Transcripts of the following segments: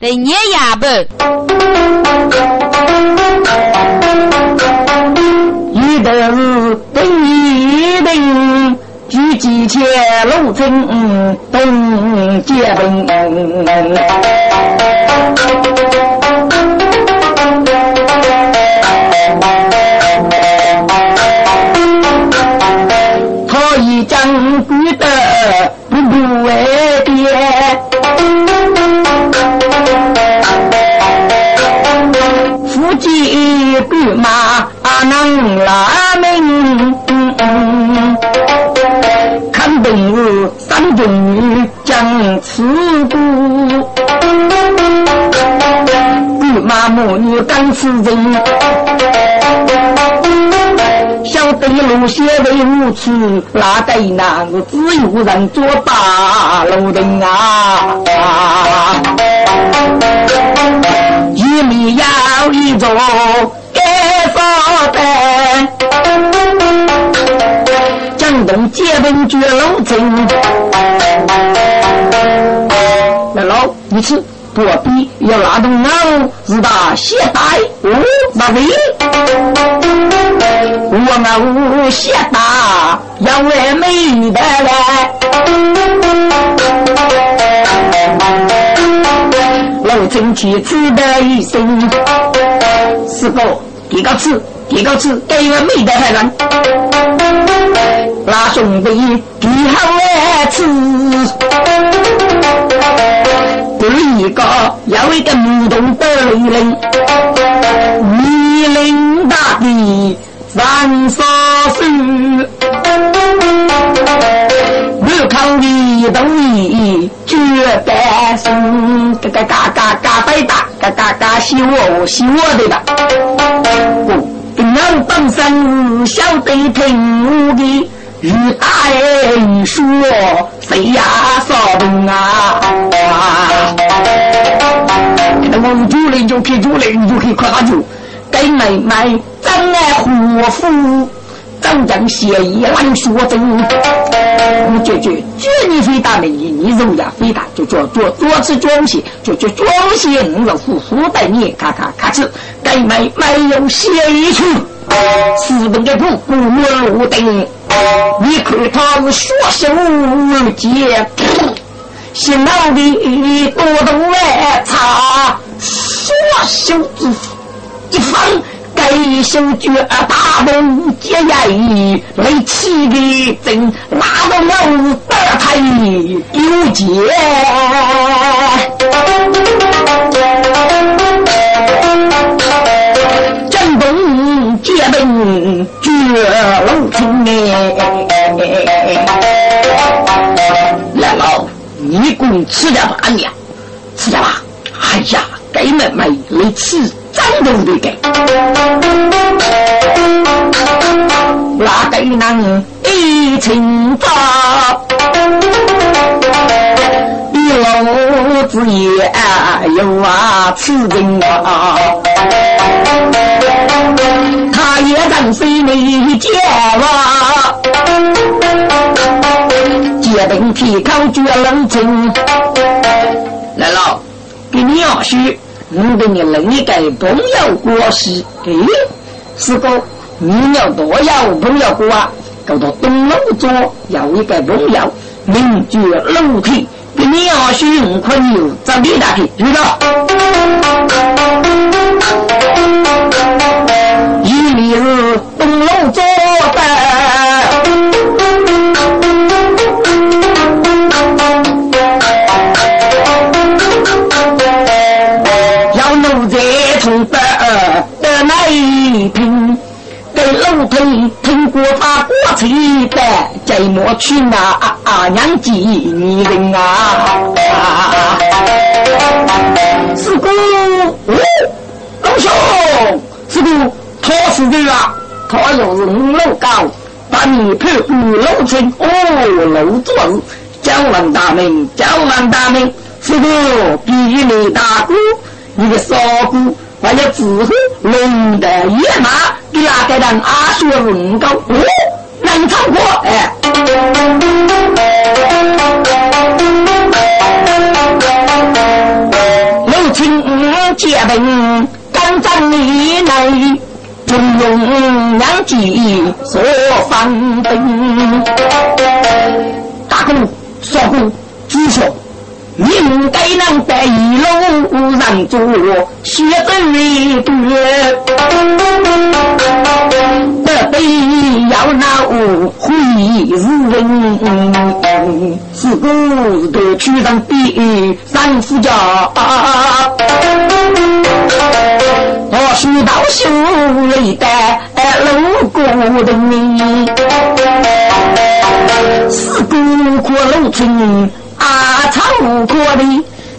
得捏牙不？一等是等一等，举几千路程东接本。事三军女将刺骨，骏马母女敢死人，晓得路些为无耻，哪得那个只有人做大路人啊！一米要一座。江东结婚绝路程，来喽！一次不必要拉动脑，自打携带哦，那位，我那无携带要为美的来，老陈去吃的一生，四个。一个字，一个字，给我没得害人。那兄弟，第好一个要一个木桶的雷人，密林大地三沙水，我靠你东西绝百生，嘎嘎嘎嘎嘎飞大，嘎嘎嘎喜我喜我的吧。我本身晓得听的，与大人说，谁呀少动啊？那我主人就可以主人就可以夸就，给妹妹真爱护肤。张将协议来说真，你就就绝你非打美女，你肉呀非打就做做做次装些，就就装些五肉夫妇带你咔咔咔哧，该没没有协议处，四本的布布路灯，你看他是学手结，心脑的多动来擦，学手之一方。该手脚大动接眼，来气的真拉到我大腿有节。震动接本龙城哎！来老，你共吃点吧，娘，吃点吧。哎呀，给妹妹来吃。真动的给，那个男人一清早，一路子也有啊吃人啊，他也让谁没见了，结冰皮靠绝冷清，来了，给你要许。我给你另一个朋友过世，哎，师哥，你要多要朋友过啊？搞到东楼左有一个朋友，名叫楼梯，你要寻朋友找你打去，知道？一里是东路左的。听过他过去的寂寞去哪娘几人啊？师哥，老兄，师哥，他是这个，他就是五楼高，把你配五楼村哦，楼主叫万大名，叫万大名，师哥，比你大哥，你的少哥。为了自护龙的野马，给哪个人阿叔问高？哦，能唱歌哎！老结婚，刚正里内，中用两计所方定。大哥，少公，知晓。应该能在一路上做学生为多，得得要闹会是人，自古都去上比三夫家，我书到手里的路过的你，自古过路村。啊，唱歌的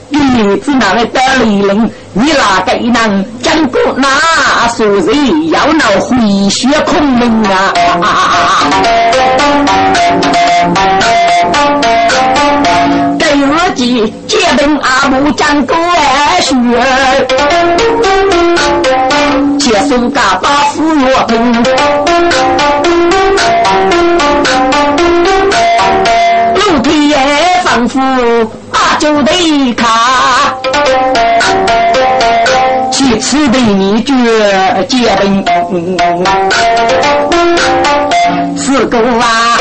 女子那位得李人，你哪个能讲过那说人要闹回血孔明啊？给我记结婚阿母讲过学，接受嘎巴夫若平。夫把酒得卡，其次的你绝结婚。四哥啊，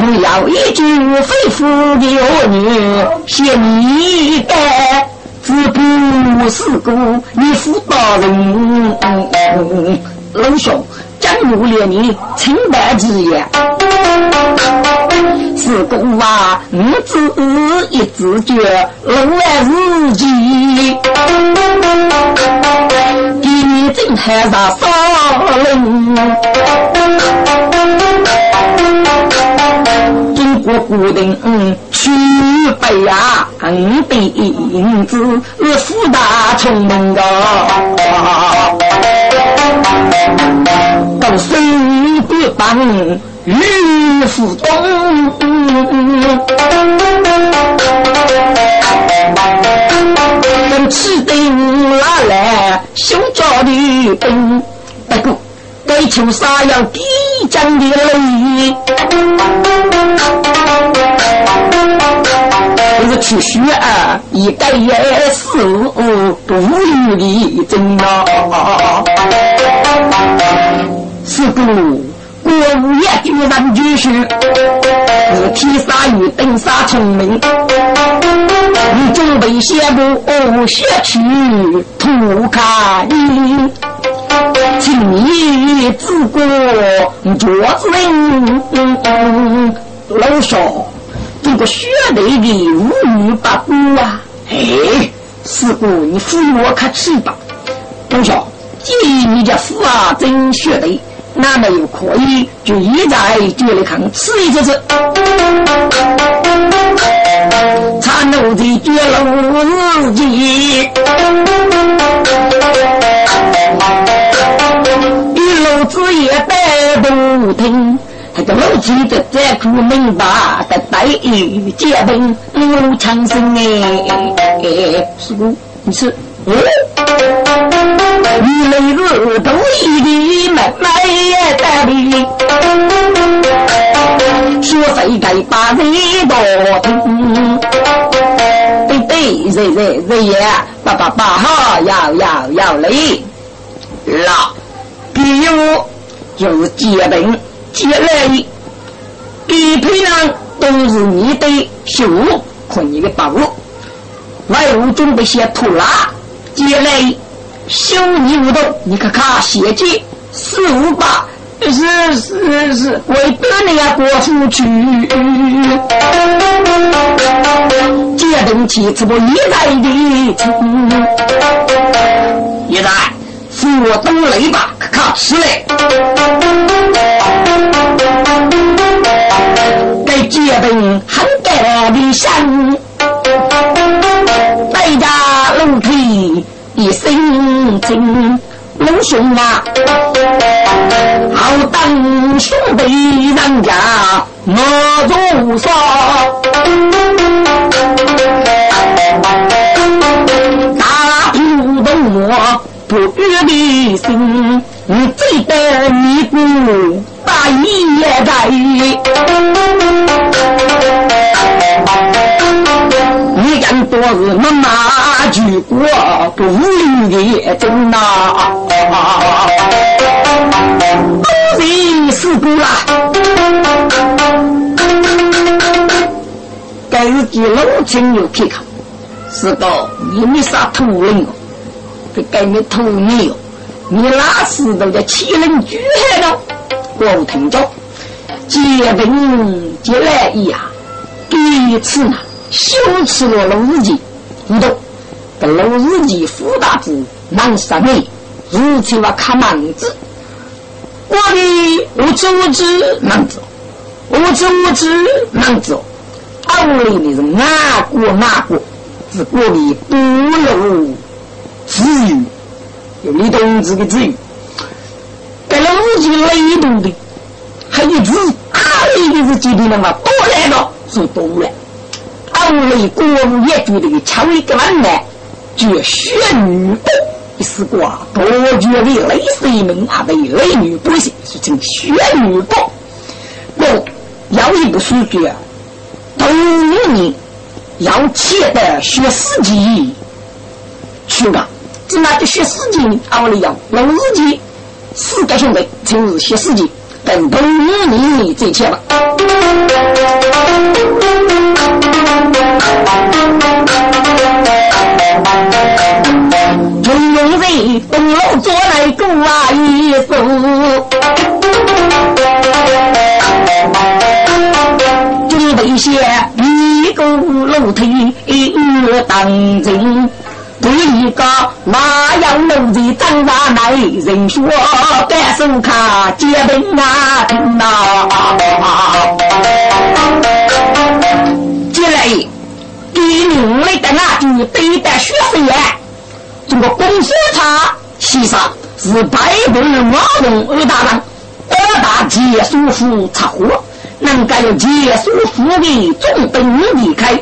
你要一句肺腑的女，写你的只不四哥，你妇大人，老兄。将如连你清白之言，是公啊，五字一字诀，龙来日记，给你正海上少人。中国古人，去背呀，嗯，背影子是福大聪明的。高声不放玉虎东，等起灯拉来修家的灯，不过该求啥要地江的泪，这是出血啊，一该也是不有的真啊。是故国务院居然就是，是披萨与登沙聪明，你准备写部写去图卡你，请你自过桌子人，老少这个血泪的无语八股啊！哎，师傅你扶我看去吧，老少，既你家父啊真血泪。那么又可以就一在嘴里看，吃一次次，馋怒的绝了自己，一路子也带不停，他的老几的在苦明白的待遇结婚路长生哎，师傅，你是。你那个都一。的买买得的，说谁该把你多听？对对，对对对呀，爸爸爸哈，要要要来，那比如就是结婚结来，一批人都是你的修和你的宝，外务准备些土拉。结来修你五斗，你看看写记四五八，是是是，为得你呀过出去。接东西怎么一代的亲？一代扶我东雷吧，看看是嘞。该接东很该的山。身轻，龙兄啊，好当兄弟人家莫如少，大土东我不约的心，你最得你姑大义也在。你敢多日妈妈举国不离的真呐，都是死过了。该日记老清有看看，是个你没啥土人哦，给该没土你哦，你哪时都叫欺人举害了？我听着，结冰结来呀，第一次呢，羞耻了老日记。不懂，这老日记副大字难杀你，如此我看蛮子，我的无知无知蛮子，无知无知蛮子，屋里的是哪过哪过，是过的不露自由，有你懂这个自由。这老日记雷动的，还有字阿里的是几的了嘛？多来了，是多了。当雷国务也觉得敲一个碗呢，就选女不一丝瓜，多觉得类似一门啊，为雷女不行，是称选女不。我要一部书卷，都你要切的学四级，去吧，这那就学四级呢？啊，我的要老日记，四个兄弟就是学四级，等同你你这切吧。中庸人东楼坐来过啊一宿，准备些一个楼梯当真。对一个那样楼子长大来，人说干手卡结冰啊听呐。接来，给另外的那就对待学生这个公司茶其实是百步马龙二大郎，二大结束夫插火，能够结束夫的总等离开，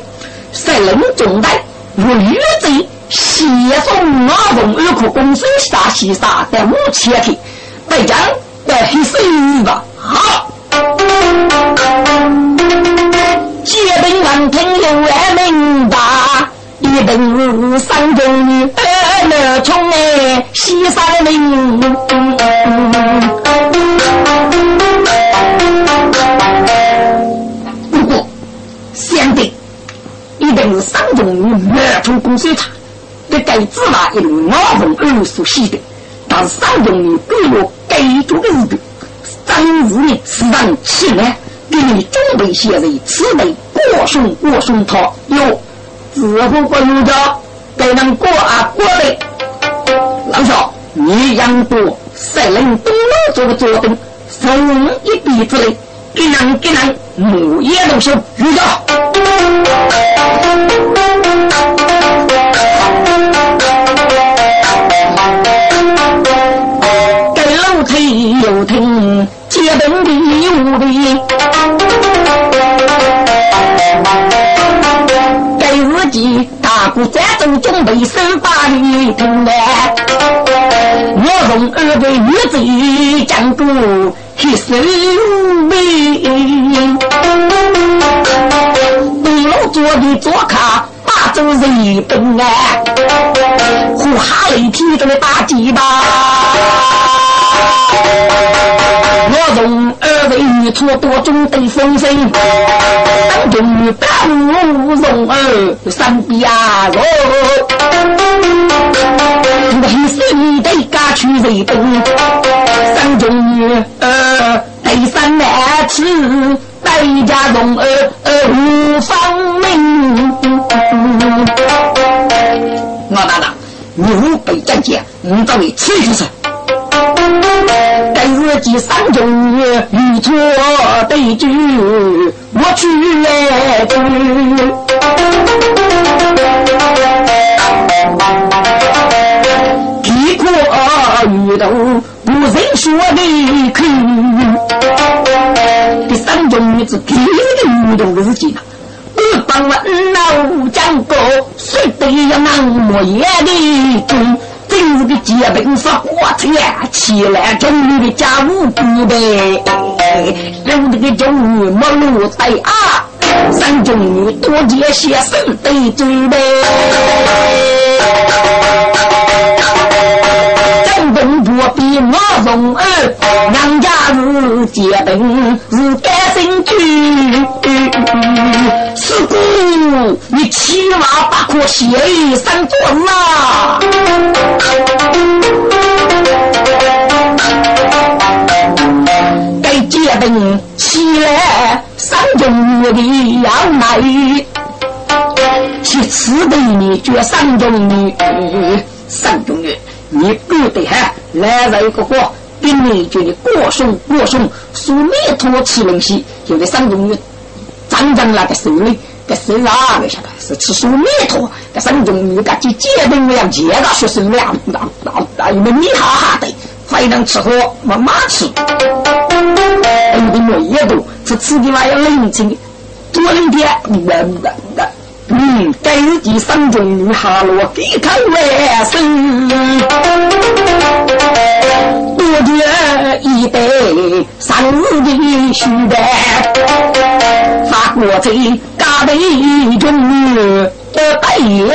谁能中带如女子。西送马龙二库公司下西沙在五千去，北疆在黑水吧。好，结兵完听有万明白，一等三中二乐冲哎西山林。不过，相对一等三中二冲公司差。这该芝麻一路老凤儿所喜的，但是三中的给我该做的日子，张日呢时常起来给你准备些人吃的过送过送他哟，自不过有着给人过啊过的。老少，你养多谁能东楼做个坐凳，送一鼻子的，给人给人母也都收有着。有的，该日记大鼓战争准备手把里听来，我从二位女子讲过一首美，东楼坐的坐卡八州人本啊，呼哈雷提着的大鸡巴。我从二二位女错多中得风声，三中女大武容儿三比二罗，为谁得家去日本？三中女儿第三难吃，代家容儿无方明。我大大，你五百战舰，你到底吃一吃？该日记三中遇错对句，我去来句。皮裤遇到不认说的口，第三种女子皮的遇到的日记呢？我帮我老讲过，谁都要那么严的中。今日个结冰是火车！起来，终于的家务不呗，人这个终于没碌得啊，山中于多接些生得罪呗。江东不比马容二，娘家是结冰是干生去。四姑，你骑马把可鞋三断啦！该接的你起来，三中女的杨梅，去吃的你就要三中女，三中女，你不得还，来人一个过。给你就你过送过送，苏通托吃东西，就得三中女。张张那个手里，个手啊，你晓得是吃苏弥陀，个三中女个就结婚了，结个学生了，那那那你们米哈哈的，非常吃喝，没马吃，有的没也多，是吃的话要冷清，多冷点，那那那。嗯，该日第三中女哈罗给他外甥，多绝一杯三日的须白，法国贼嘎的中女的白眼，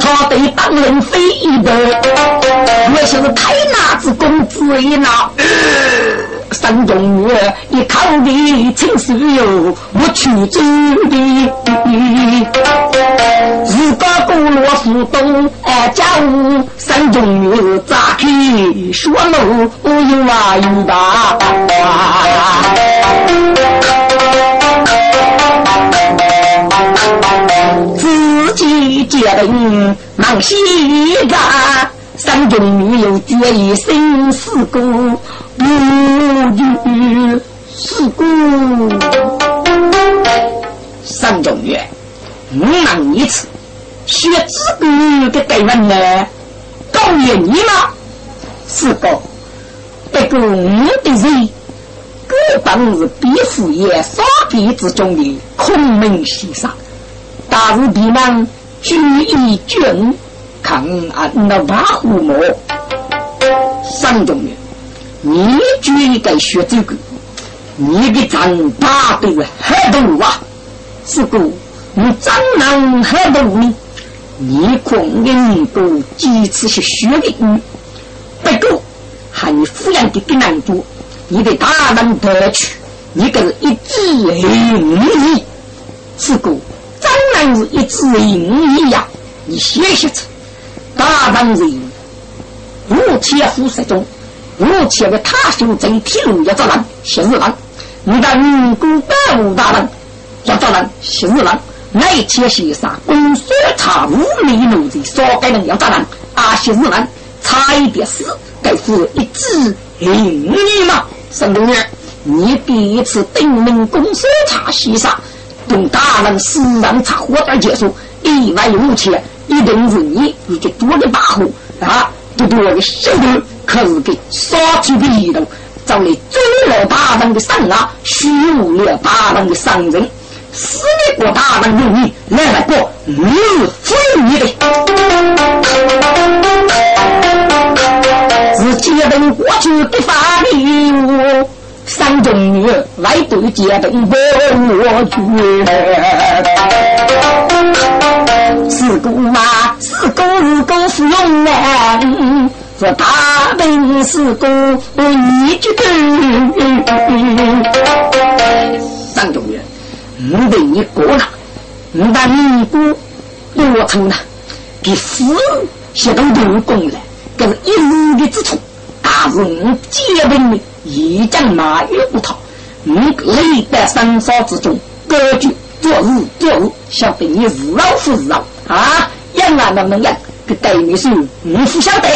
他对当人非一杯，我是开拿子公子一拿。山中月，一康的青石哟，我去走的。日高公路苏东哎，家务三中月，扎开说路有啊有吧。自己结婚忙西干，三中女又结一生死故。无事故，三中月，五忙一次，学子故的对问呢？高言你吗？四个，不过我的人，各当是比夫也傻逼之中的孔门先生，大日地忙举一军，看啊那瓦虎魔，三中月。你就应该学这个，你的长大的很多啊，是个你长男很多呢，你可能够几次是学的，不过还你抚养的更难多，你的大人得去，你个是一枝一义，是个长男是一枝一义呀，你写写出，大人是无切肤色中。我前个他兄在铁路要找人，昔日人，你的五谷百物大人要找人，昔日人，那一天先生公说差五米路的少该人要找人，啊昔日人差一点事，该是一纸领你嘛，沈公爷，你第一次登门公说差先生，等大人私人茶活动结束，意外无钱，一定是你你就多的把火啊，多多的手头。可是给杀鸡的一头，找来追了大人的上啊，虚无了大人的上人，死你过大人你来了过，你是非你的，是接本过去的法律，三中女来对接本不我去，是公妈，是公是公是用啊。这大本是公，你就对。张中元，我对你过了，你把你过多成了，给父写到六功来，这是一日的之错。大人结婚的一将马玉不逃，你累在三少之中，格局做日做日，晓得你日老夫日老啊，养啊能能养，这对你是你不晓得。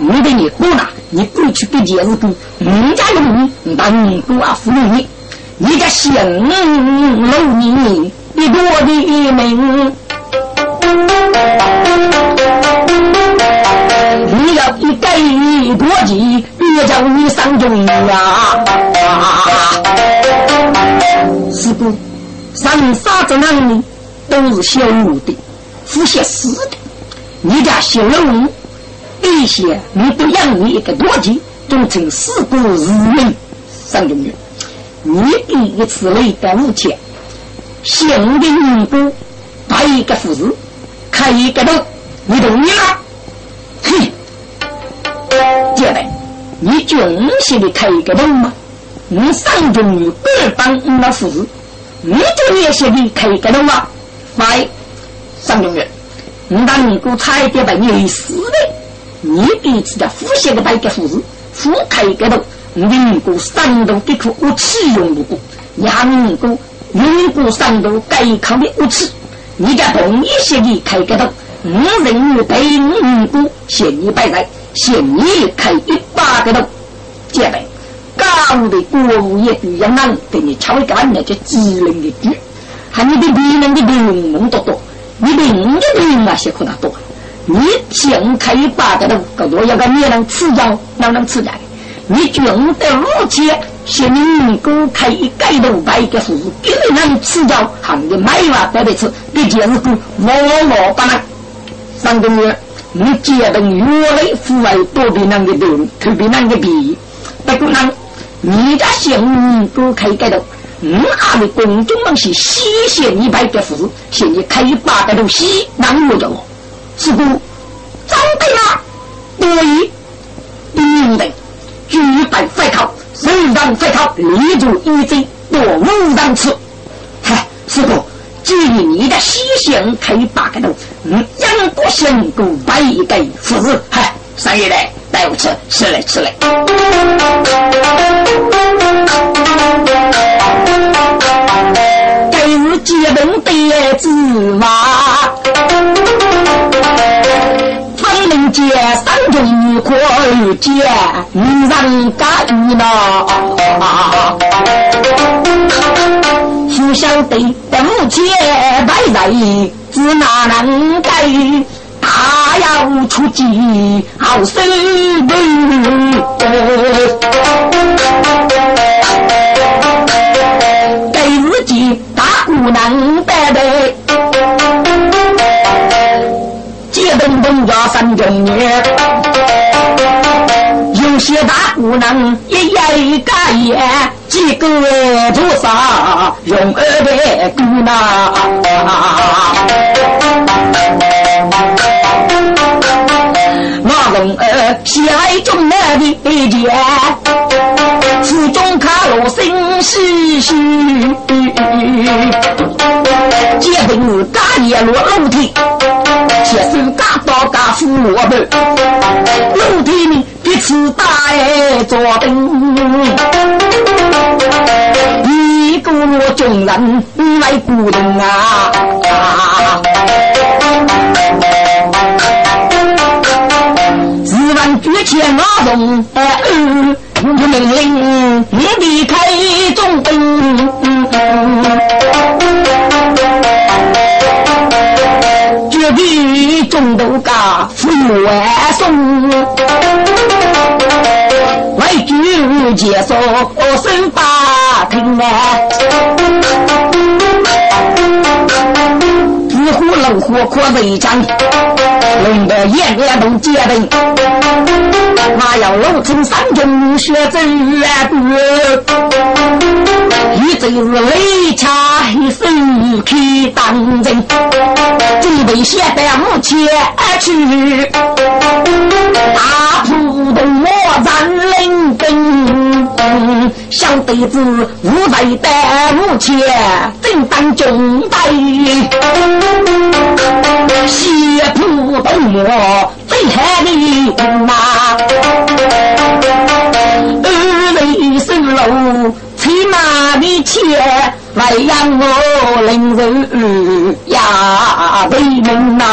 我的你过了，你过去的节日跟人家用你，把你过啊，服你，你家姓楼你，你多的名，你要一改国籍，别叫你上中啊！是不？上啥子人都是小的，不些死的，你家姓楼。这些你不养你一个多金，总成四股日民上中月。你第一次来到五千，新的女工摆一个胡子，开一个洞，你同意吗？哼，姐妹，你准许你开一个洞吗？你上中于二帮五那父子，你这也写的可以给懂吗？来，上中于，你当你姑差一点把你死的，你彼此的呼吸的白个父子，夫开给懂，你姑上中的苦我气用不过，两你姑你姑上中该抗的武器，你家同一协议开给懂，五人与对你姑协议摆在，协议开一百个洞，姐妹。高的国务也比较难，给你敲一个那叫机灵的句，还你比别人的灵能多多，你比人家灵那些可能多。你想开一把的路，个多要个你能吃药，能能吃药的。你军的武器，是你哥开一盖路白个数，给你能吃药，行的买完白白吃，毕竟是个我我把那三个月，你结等越来富外多比那个多，特别那个比，不过呢。你家姓都可以改动，嗯，阿的公众们是西县一百个户，现在开八个东西，哪有着我？是不？张对吗？对，对的，举办快考，手让快考，立足一针，多无让吃。嗨，师傅，至于你的西县开八个洞，嗯，杨国贤够百个户子，嗨，三爷来。带我吃，吃来吃嘞。今日结婚得子娃，分明结三中可结，女人家遇闹。不晓得等结拜来，只哪能改？他要出计，好生路。给自己大姑娘带的，三中年。有些大姑娘一夜一个夜，几个做啥容儿的姑娘。龙儿喜爱中那的姐，腹中卡罗心细细，结婚干也落楼梯，切手干刀干斧萝卜，楼梯里彼此打哎坐等，一个我众人来鼓动啊。举起马龙，命令你离开中兵，绝地中都家父外送，为举接受身八听啊，一呼冷火阔为将。龙的眼眼都结冰，那要露出三中学走啊！一走是雷恰一手去当真，准备先带母亲去大浦东我占领小弟子无在带母亲正当中带，西浦东莫最黑的呐，二雷生路。骑马的钱来养我邻人呀，为民呐！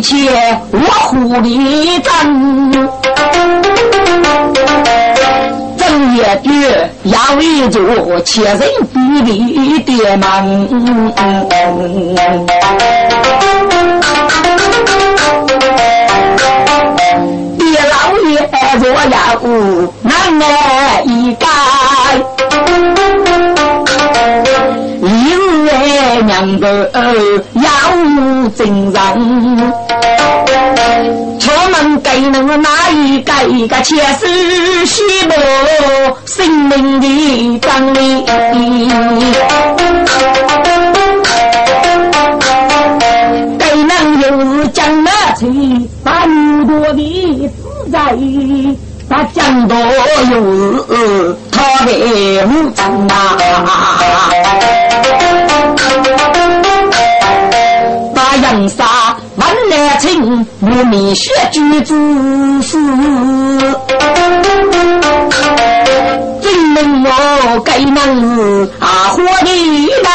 举几钱我护你挣，正月月要一座千人比比的忙。若要难挨一改，一日娘个要真人，出门给人哪一个一个前世许诺生命的张力。给人又是将那情黑，把江多有他的武装呐，把杨沙万难情，我米血句子死。证明我该能是啊活的人，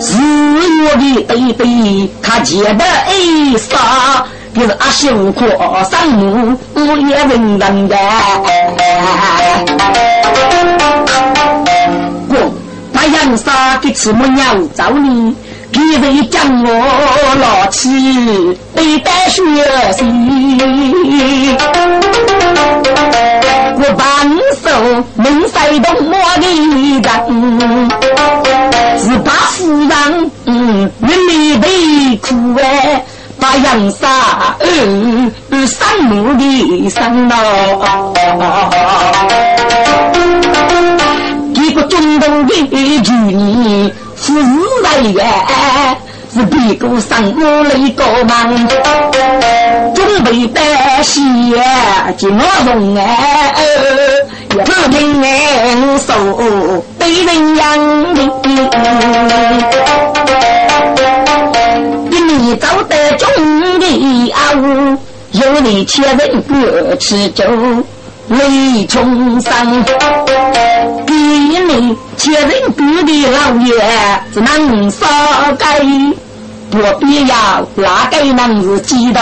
是我的弟弟，他结的爱杀，就是阿秀过生母也认人的。杨杀给慈母娘找你。你为将我老妻背带血洗，我帮手能塞动我的人，是把夫人嗯你没苦哎，把杨杀嗯三母的伤了，一个中东的妇女。是为缘，是别个上我一个忙，准备得些金龙哎，不平安受被人养的，你走得中的啊，有你千人不吃粥。雷冲山，给你千人谷的老爷只能烧盖，不必要那个能是几多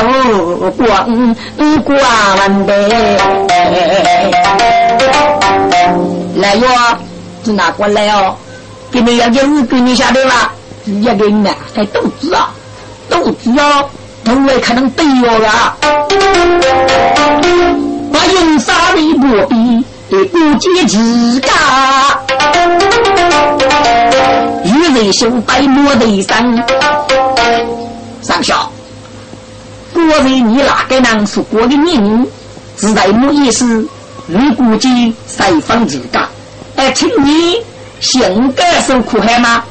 光光的。来哟，是哪过来哦？给你要件事给你晓得吧？要给你还豆子啊，豆子哦，都会可能对我了。把用沙为薄壁，对孤寂之家。与人修白莫的山，上校，果然你哪个人是过的命令？自在没意思，你估计谁方之家？哎，请你性格受苦害吗？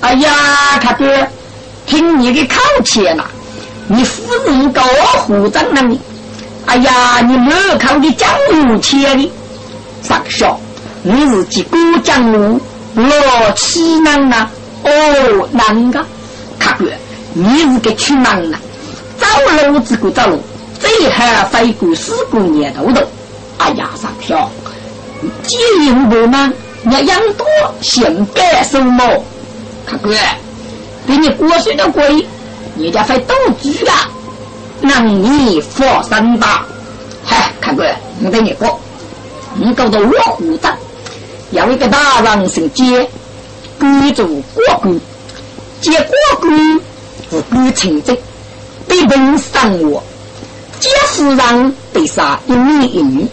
哎呀，大哥，听你的口气嘛，你夫人高虎长了你。哎呀，你门口的江路前的上校，你是几过江路落西南呐？哦，南个，看官，你是个去忙呐？走路只顾走路，最后飞过四过年头头。哎呀，上校，接应不忙，要养多先干什么？看官，给你过水的贵，人家会斗猪啊！让你放心吧，嗨，看官，我对你说，你搞到我湖子，有一个大人姓接，居住国公，接国公是官称职，被本上我，接夫人被杀一男一女，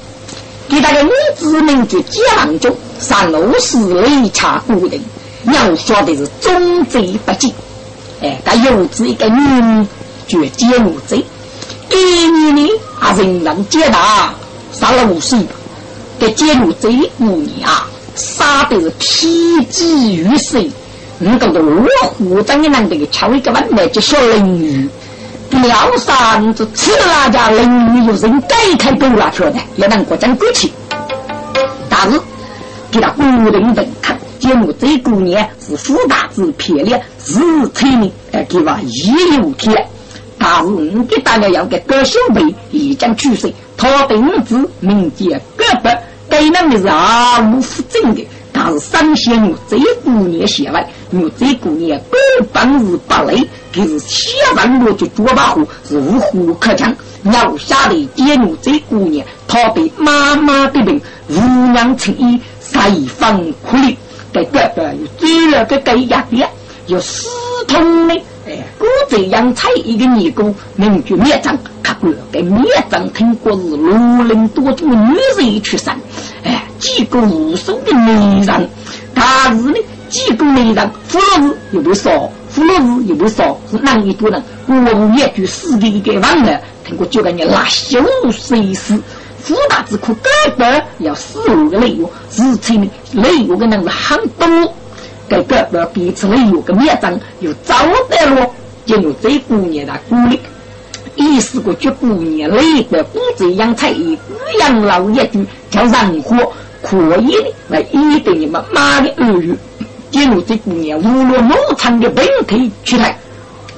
给他的女子名叫接郎中，上路时雷查古人，要说的是忠贞不敬，哎，他有子一个女。绝接无罪，第二年呢，啊人人皆大，杀了五岁，给接无罪的姑娘啊，杀的是天机雨水，你搞到我湖中的人这个敲一个碗来就小淋雨，梁山子吃那家人鱼有人改开多了去的，也能国将过去，但是给他固定的看，接无罪姑娘是富大子漂亮，是催命，哎，给他一有天。大是五给大家要给葛小贝已经去世，他的儿子名叫葛伯，该那的是阿无夫正的，他是三仙女这姑娘写来，女这姑娘根本是不累，可是写上我就做把火，是无虎可讲。要下的接女这姑娘，她被妈妈的病，无娘成医，西方苦力，给葛伯又追了个改嫁的，又私通的。哎，古这样才一个尼姑，名叫灭障，看过给灭障听过是罗林多种女人出身，哎，几个无数的美人，他是呢几个美人，富罗子又不少，富罗子又不少，是哪一多人？我也就死的一个忘了，听过就给你拉修水死，富大之苦根本要死五个雷月，是成的雷月的人是很多。这个要彼此里有个灭障，有早得了，就有这姑娘的鼓励。已是个绝姑娘，累的不子养菜，一养老一句叫人活，可以的来依对你们妈的儿女。进入这姑娘无论农场的本可以取代，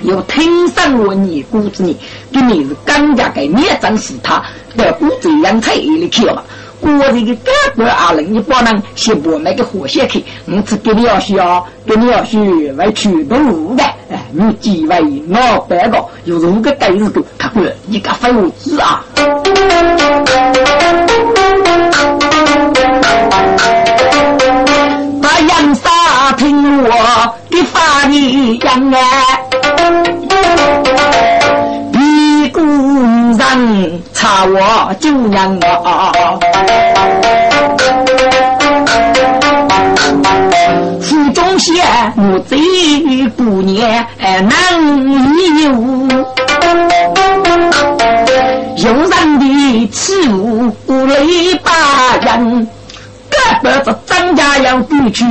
有天生我你骨子里，给你是刚家给灭张是他的骨子养菜里去了。我这个哥哥阿伦，你不能先把那个火线去，我只给你要需要，给你要需来驱动的，哎，你几位老白个，有五个带子的，他不，你个废物子啊！把杨沙听我的发你讲哎。故人查我就让我，府中县母子姑娘难有，有人的欺侮雷把人，各不着张家要过去。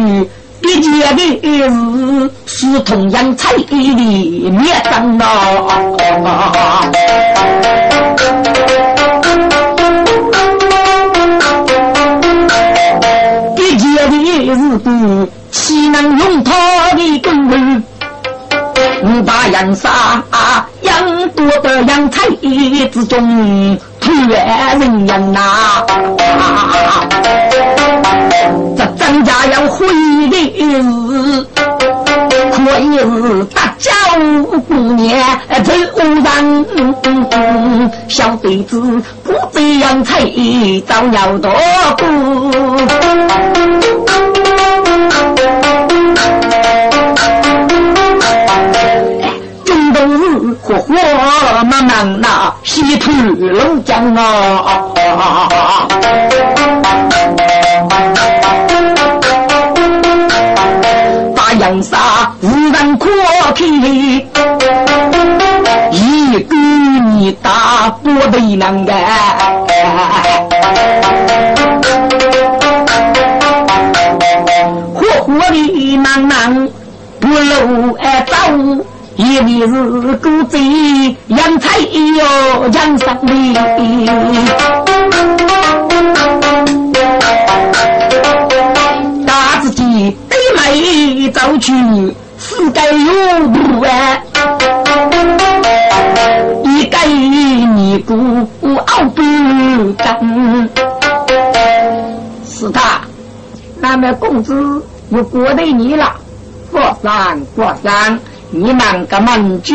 一件的是是同样彩的灭灯啊！件的日子岂能用他的功夫？五把洋沙养多的洋菜之中，突然人样呐！这张家要回的日，可以是大家姑娘真无人，小辈子不这样才早要多过。中冬日火火慢慢那西土龙江啊！江沙无人可替，一个你大不的难干，活活的难难不露哎走，一年是孤贼养菜哟养上里。一走去，四界有路啊！一个尼姑傲不干。是他，那么公子又过得你了。佛山，佛山，你们个门主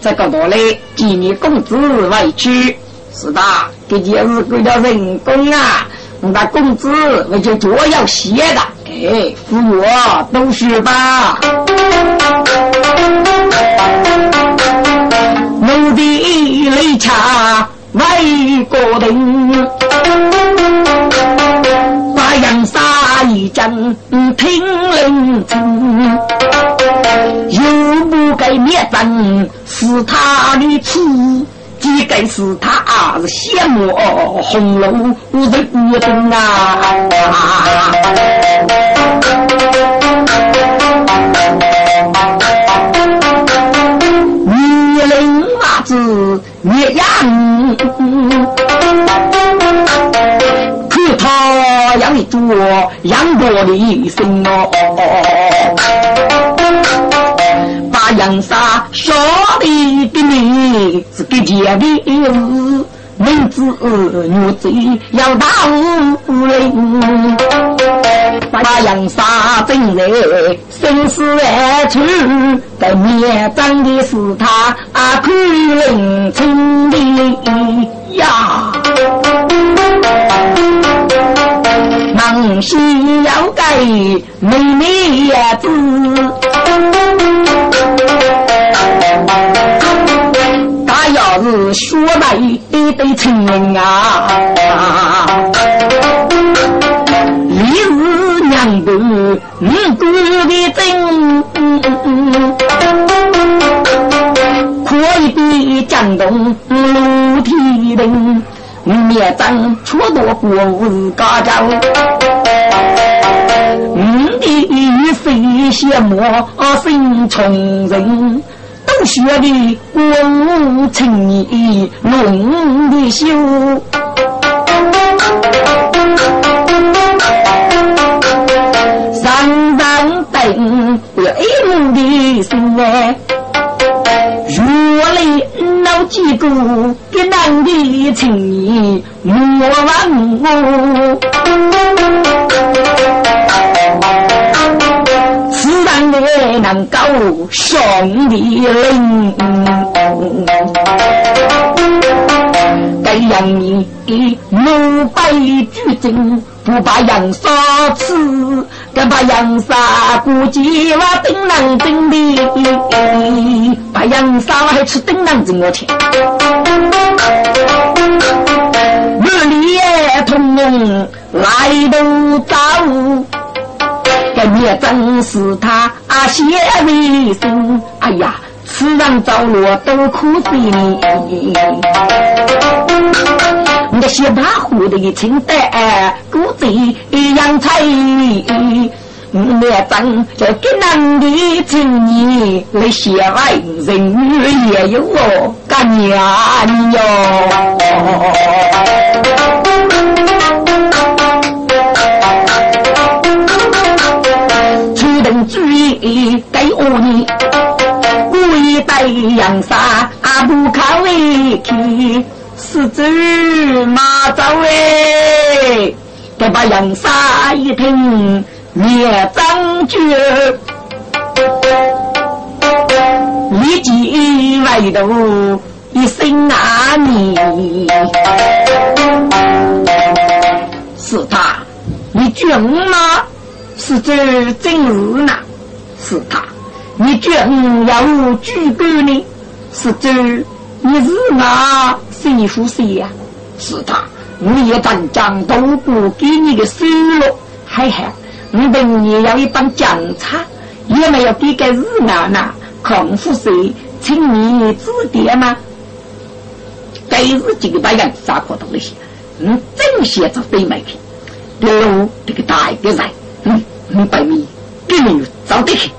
这个多嘞，替你公子委屈。是的，这件事归了人工啊。那公子我就多要些的，哎，扶我都是吧。奴的雷茶外国人，把杨沙一讲听人听，又不该灭本是他的错。一个是他是羡慕红楼的女灯啊，女人娃子灭养，可他养着养过的一生哦。杨沙说的的你是个贱的子，明知女贼要打人，把杨沙正在生死未处，在面张的是他啊，苦人村的呀，忙心要改妹妹子。他要是说来一对情人啊，张出多过五家将。你的一生羡慕心从人。学的文情意浓的秀，上上等有一母的心哎，如来老几个给男的情意莫忘我。也能够上你灵，给人你怒悲举证，不把杨杀吃，敢把杨杀估计我顶能顶的，把杨杀还吃顶能怎我听？里同来都早。也真是他啊，写为生。哎呀，此人着落都可惜。我的小白虎的清代，古贼杨才，我也真就跟男的情谊来写爱人也有哦，干娘哟。给我你，故意带杨沙阿不看为去，是走马走哎，这把杨沙一听灭张觉，立即外头一声啊你，是他，你军吗？是这真日呢？是他，你居然要举官呢？是这，你是哪谁服谁呀？是他，你也当江都不给你的收入，嘿嘿，你等你要一帮将差，也没有给个日哪呐？康复谁，请你指点吗？该日这个把样啥可东西，嗯，真写着飞没去，比如这个大一个人，嗯，嗯，百米，给你找得去。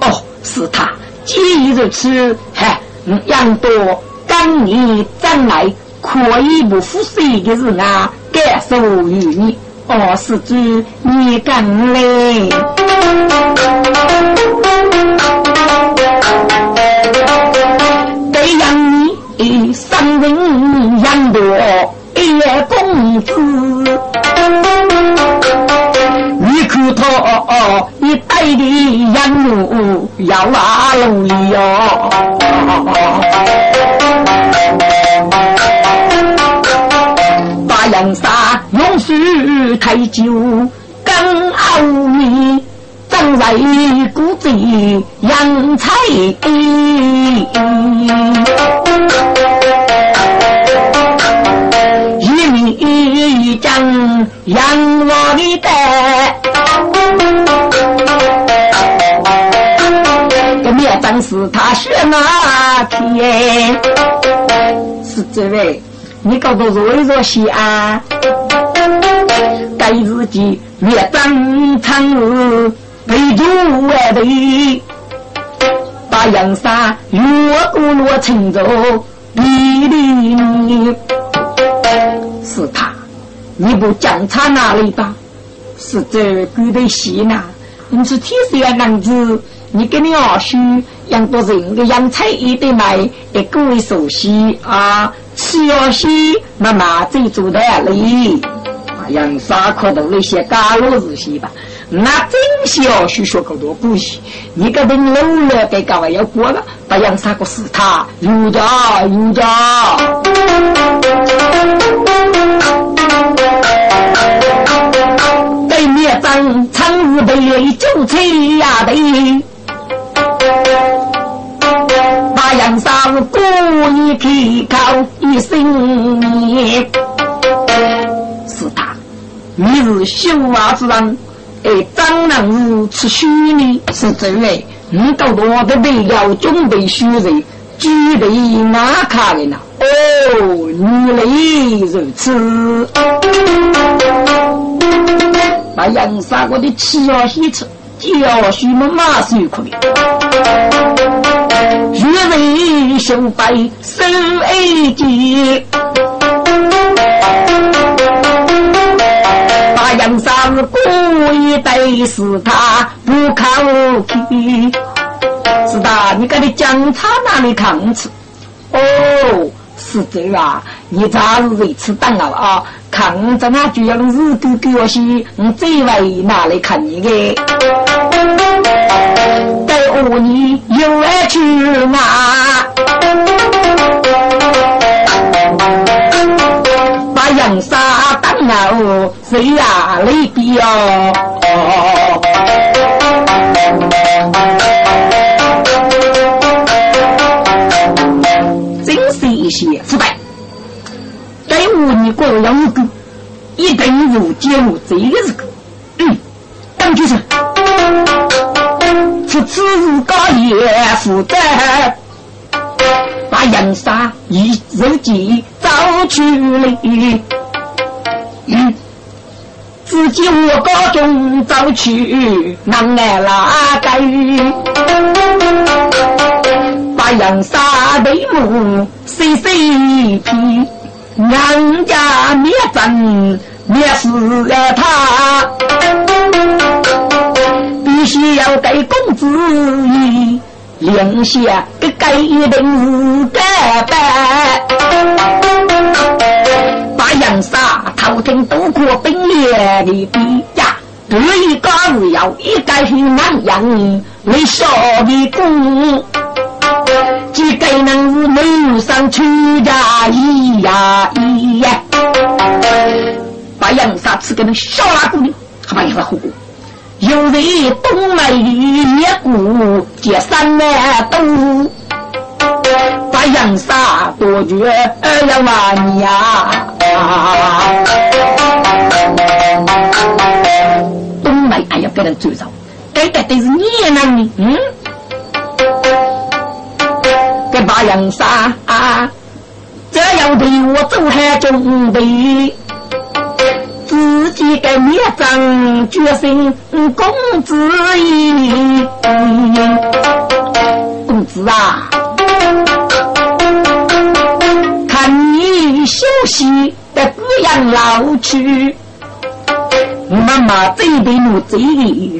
哦，是他。既如此，嗨，杨多刚你将来可以不服谁的人啊，感受于你。哦，是主，你敢嘞？对杨你三人杨多一公子。一代的养母要拉路哟，大洋沙用水太久，更奥秘长在骨子养菜。是那天，是这位，你搞个弱一弱些啊？该日记面真长日陪住外头，把杨沙越过罗成舟，比你是他，你不讲他哪里吧？是这古的戏呢？你是天生男子，你跟你二叔养多人的养菜也得买，也各位熟悉啊。吃要西妈妈最做的哩，养啥可都那些干老日些吧。那真是要学学更多古戏，你个等老了该干嘛要过了？把养啥个是他有的有的。灭张苍日被九吹呀的，杨三故意提高一声念，是他，你是修娃之人，哎，张能如此虚拟？是这位，你到我的背要准备虚人，举备哪卡的呢？哦，原来如此。把杨三哥的吃啊西吃，教训么马是可以。越人胸背手一剑，大杨三故意对死他不口气。是的，你给你讲他哪里看吃？哦，是这啊，你咋是为此等了啊？看着那句样子狗狗些，你最为哪里看你的？我你有爱去嘛？把杨沙当了谁呀？雷比哦。些腐败，该我你过了养狗，一定如接我这个日子，嗯，当就是出此事高也负责，把杨沙一日记找去了，嗯，自己我高中找去难挨拉该。把杨沙的母细细批，娘家灭真灭死了他，必须要给公子义留下个该定个班。把杨沙头顶渡过冰裂的壁呀，这一个要一个是南阳为少的公。几个人是楼上出家咿呀咿呀，把杨沙吃给那小拉姑娘，还把杨沙活过。有人东来一股接三来都，把杨沙多绝要完呀。东来哎呀，给人追上，该得的是你那里，嗯。把杨沙，这要对我做好准备，自己给灭张决心，公子意，公子啊，看你休息的不养老去，妈妈这边我这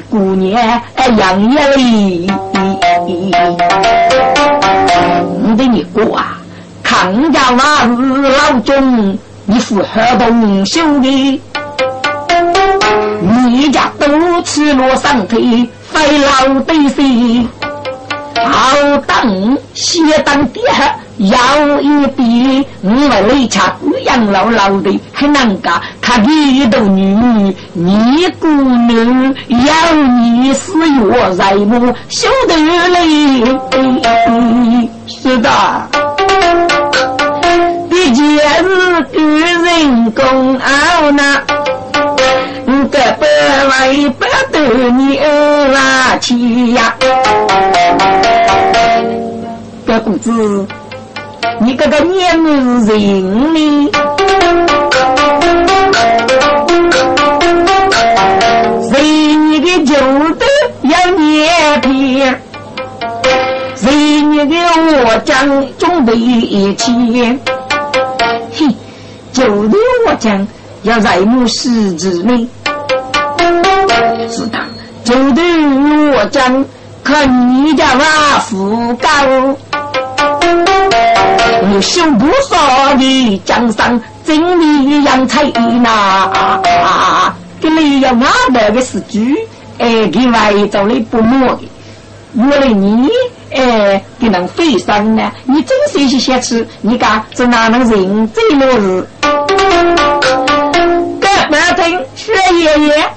姑娘养一哩。你的你过啊，抗家那是老钟，你符合动手的，你家都吃落上腿，费老得心，好当先当爹。要一比，你为雷恰养老老的很难干，他一头女女，你姑娘要你死我在母，晓得嘞？是的，的确是与人共熬呐，个百万百多你儿去呀，这公子。你这个年人呢？人你的旧的要年片，人你的我将准备一切。嘿，旧的我将要在母十子呢。是的，旧的我将看你家娃富高。你修不少的江山，真理养才呐！给你要俺那个是猪，哎，给外头的不摸的。我了你，哎，给能飞上呢？你真是些些吃，你讲这哪能认真落日？哥，马听薛爷爷，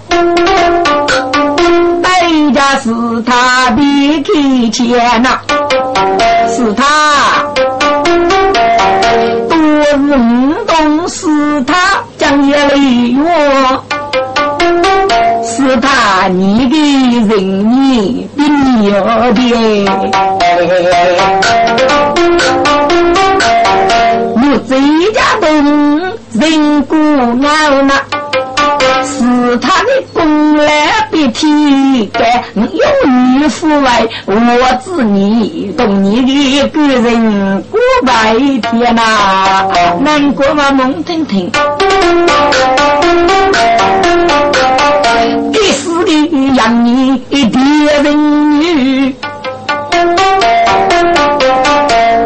代价是他的提钱呐，是他。运动是他将一累我，是他你的人民的牛的，我这家东人过熬那，是他的功劳别提，该有女父为我子你懂你的个人过白天呐，难过嘛梦听听。第四的养你别人女，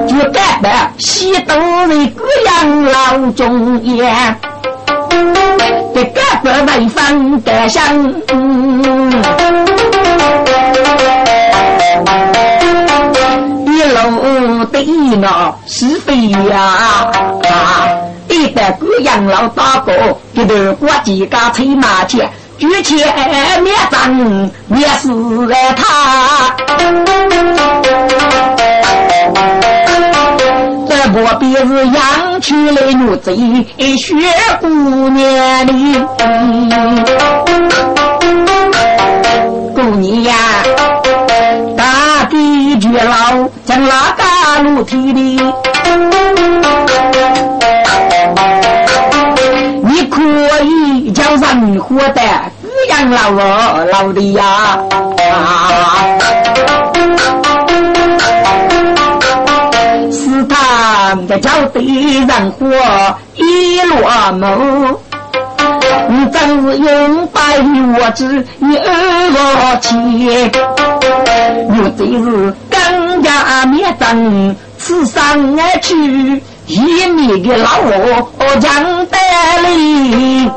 就代表西东的贵阳老中央。这个不为分得上，一路的闹是非呀！一代个养老大哥，给头过几家催马去，举起灭张灭死了他。我便是养起来女贼学姑娘哩，姑娘呀，大地绝老将那大路提哩，你可以叫人活得养老老的呀。这叫对人活一落谋，你真是用白我之一二七，我这是更加灭真，此上而去，一米的老我将得哩，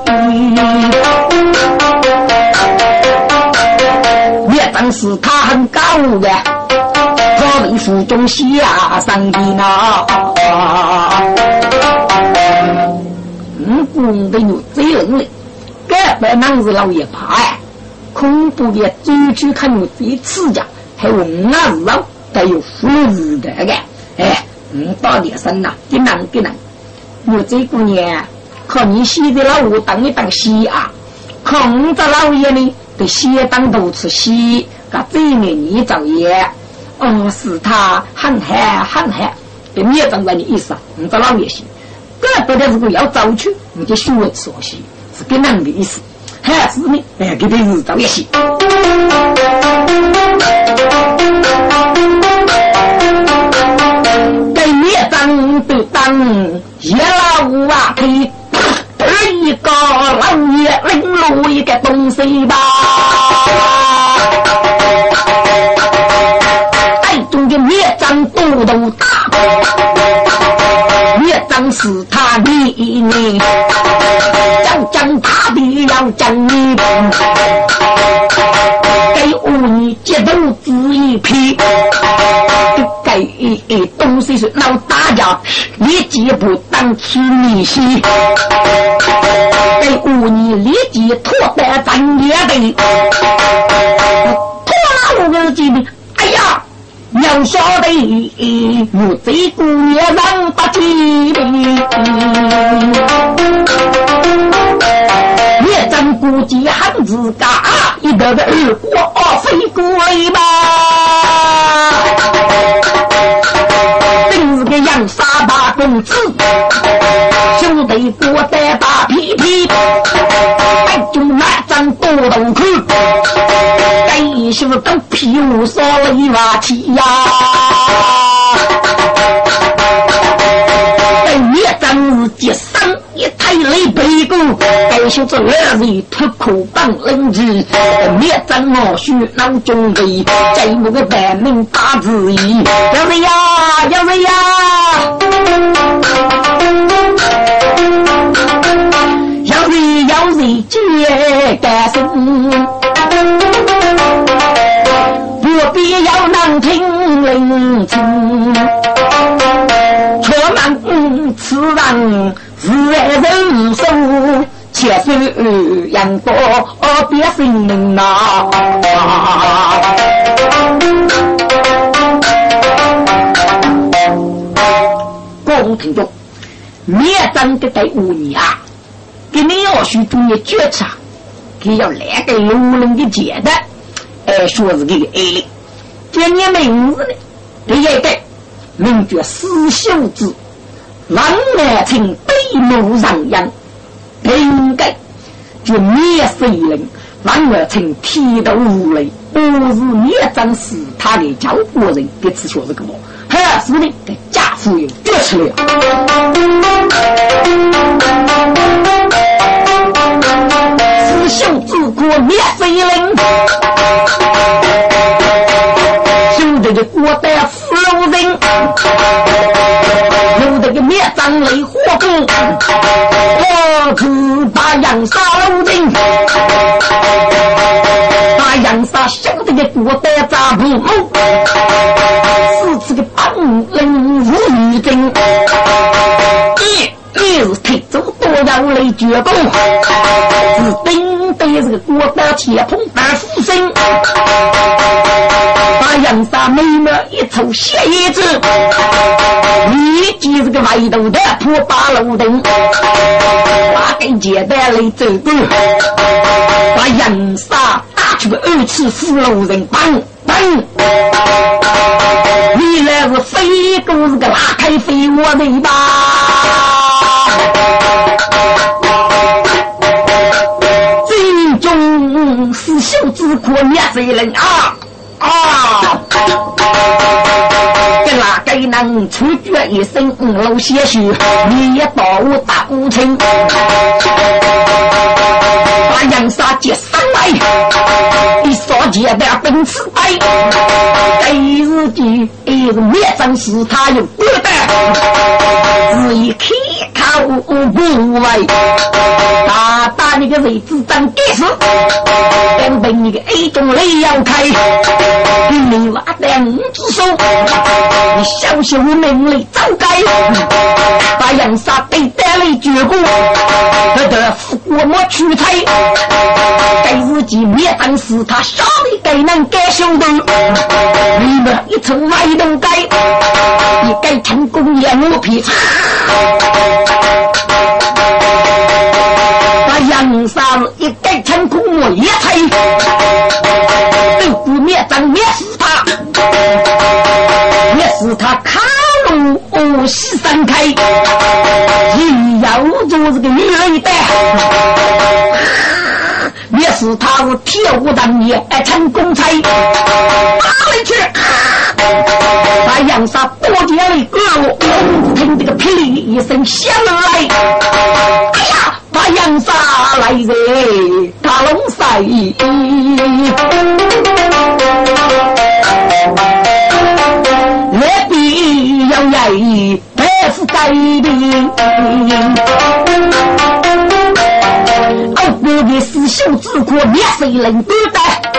灭真是他很高的。为府中下上的呐，嗯，公的有贼人嘞，该白男子老爷怕哎，恐怖的走去看有贼刺家，还有那肉，还有腐子的个，哎，嗯，到底身呐，给难给难，有这姑娘，靠你洗的老屋当一当洗啊，空着老爷呢，得先当多次洗，个这面你造业。哦，是他很黑很嗨，别灭张在你意思啊！你这老也行，怪不得如果要走去，你就学会说些，是跟那的意思。还是呢，哎，给他日照也行。立即不当吃米稀，给我你立即脱得咱也得，脱了我自己的，哎呀！要晓得，我这姑娘人不吉利，也真估计很自家，一个个二过是都屁股烧了一瓦气呀？本月真是接生一太累背骨，该说这二位脱裤帮人质，本月真我须脑中的，在我个百名大字意，要谁呀？要谁呀？要谁？要谁接干生？此人自爱人生，且是阳光别心命呐。各位听众，灭张的队伍你啊，给你要许注意决策，给要来个有人的简单，哎，说是这个爱哩。今年名字呢？第一个名叫施秀子，郎来称北木上阳。第二个就灭死一人，反而成天的无雷。不是灭张是他的教国人给此说这个么？还是的，给家父又绝吃了。师兄自古灭非人，兄弟的国代俘虏人，有这个灭张雷火攻，我只把杨杀了人。杨杀兄弟的国代扎不木，四次的本领如雨阵，一一是推走多要来绝功，是顶对这个国代铁通大斧身，杨杀妹妹一抽血一子，立即这个外头的破八路灯，把根接带来走过，把杨杀。这个二次俘虏人，棒棒！你来是飞狗是个拉开飞我的吧？最终是秀之苦灭谁人啊啊！给哪个能出绝一身五路鲜血，你也到大武城，把杨杀接上来。接得本次败，第日记一是灭张是他有孤单，只一开口不为，大大那个位置长该死，根本你个 A 中雷要开，你挖两只手，你小小命里早该，把杨杀对单来绝过，不得得我莫出差，第日记灭张是他杀。该能该兄弟，你们一层外头盖，你该成功也磨皮。擦。把杨三一盖成功我一拆，都不灭张灭死他，灭死他卡路哦西三开，一要做这个女人的。也是他是铁武当年爱成功才哪里去？把杨杀多见了个，听这个霹雳一声响来，哎呀，把杨沙来人大龙赛，我必要来百夫改兵。我的师兄之苦，灭谁能担待？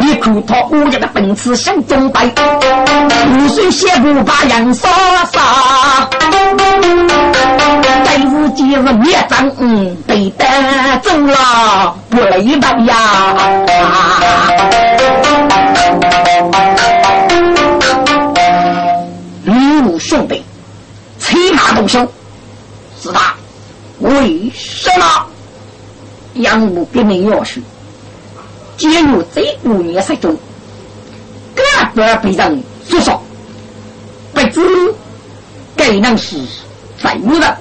你看他我家的本事像中白，五岁写不把杨杀杀，今日今日灭张嗯，被带走了，不累吧呀？吕武兄弟，骑马动手，是他，为什么？杨母给你要说，进入这五年之中，各不被人所杀，不知该能是在我的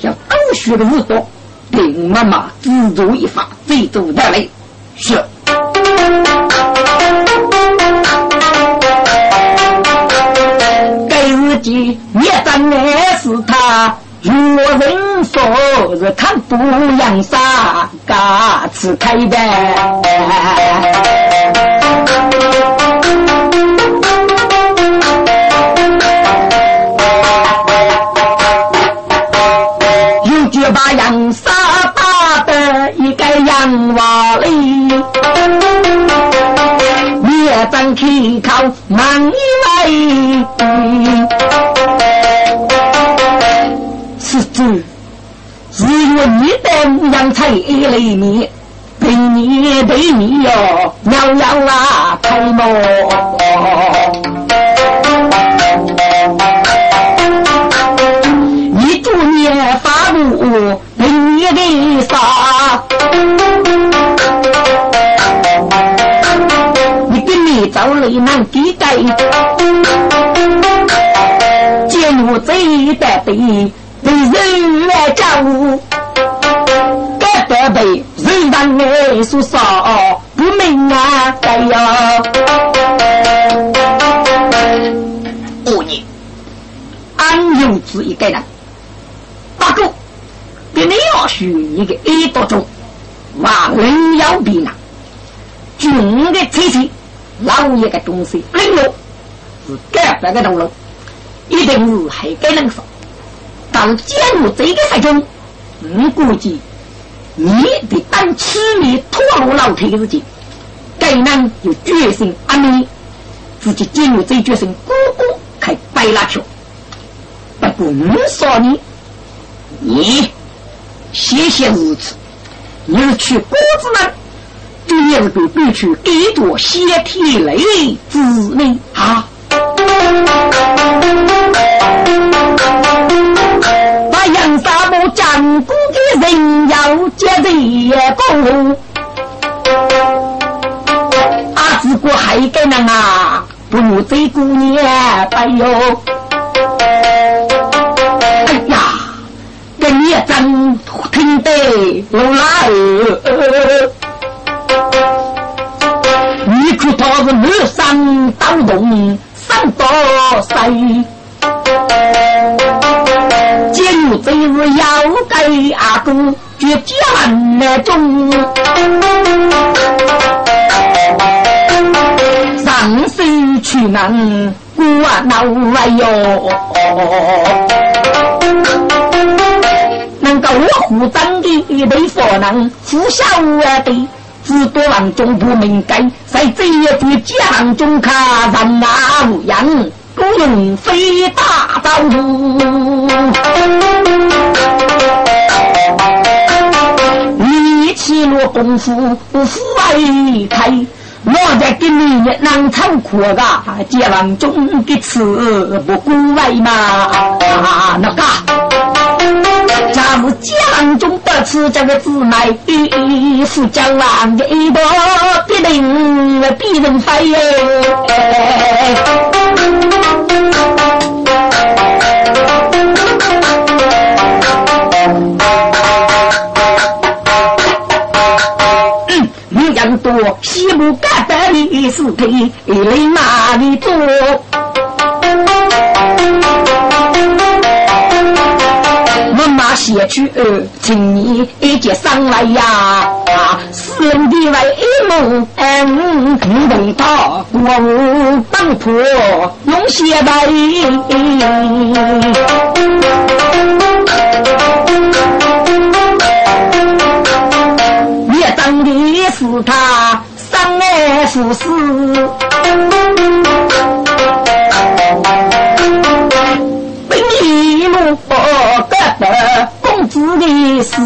像狗血的无多，令妈妈自助一发，最终带来是。该日记也真的是他。有人说是看不养沙，嘎子开的。有句把杨杀打的一个洋娃里，也张开口忙一来。你的阳才里面，平你对你哟，鸟鸟啊，太忙。一祝你发怒，平你的啥？你跟你找雷难抵待，见我这一代的被。人来家务，该得被人说少不明啊！哎呀，五年，安有子一个人，大哥，别你要选一个一多钟，万人要比呢。军的车器，老爷的东西，领路是干白的道路，一定是还该能说。但假如这个事情，我估计。你得当吃米拖罗老腿的事情，该人有决心阿弥，自己进入这决心，姑姑开白拉票。不过我说你，你谢谢如此，你是去果子呢，就也是被必去给多先天类之类啊。木战鼓的人要接着攻，阿子哥还给那啊，不如这姑娘哎呦，哎呀，跟你真听得老来，你可他是满山刀动，山多塞。今日这日要给阿哥绝将那种，上山去难过恼哎哟，能够护长的一对佛能呼小儿的，只多郎中不明白，在这一句将中看人哪无样。不用飞大招你起落功夫不负外开，我在给你南昌苦个解放中的词不古外嘛，啊那个，假如解放中的词这个字卖一副江郎的一朵必定必人飞耶。多西部干的李四配，来哪里做？我马写去，请你一接上来呀！四人的为梦，嗯，为他我当婆用血来。是他生爱父死，本一路不得公子的事，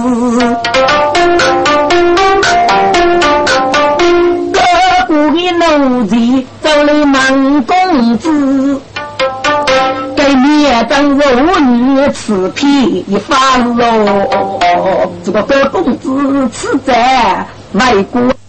哥哥的奴才走来忙公子，给面当妇女吃皮发肉，这个哥公子吃在。外国。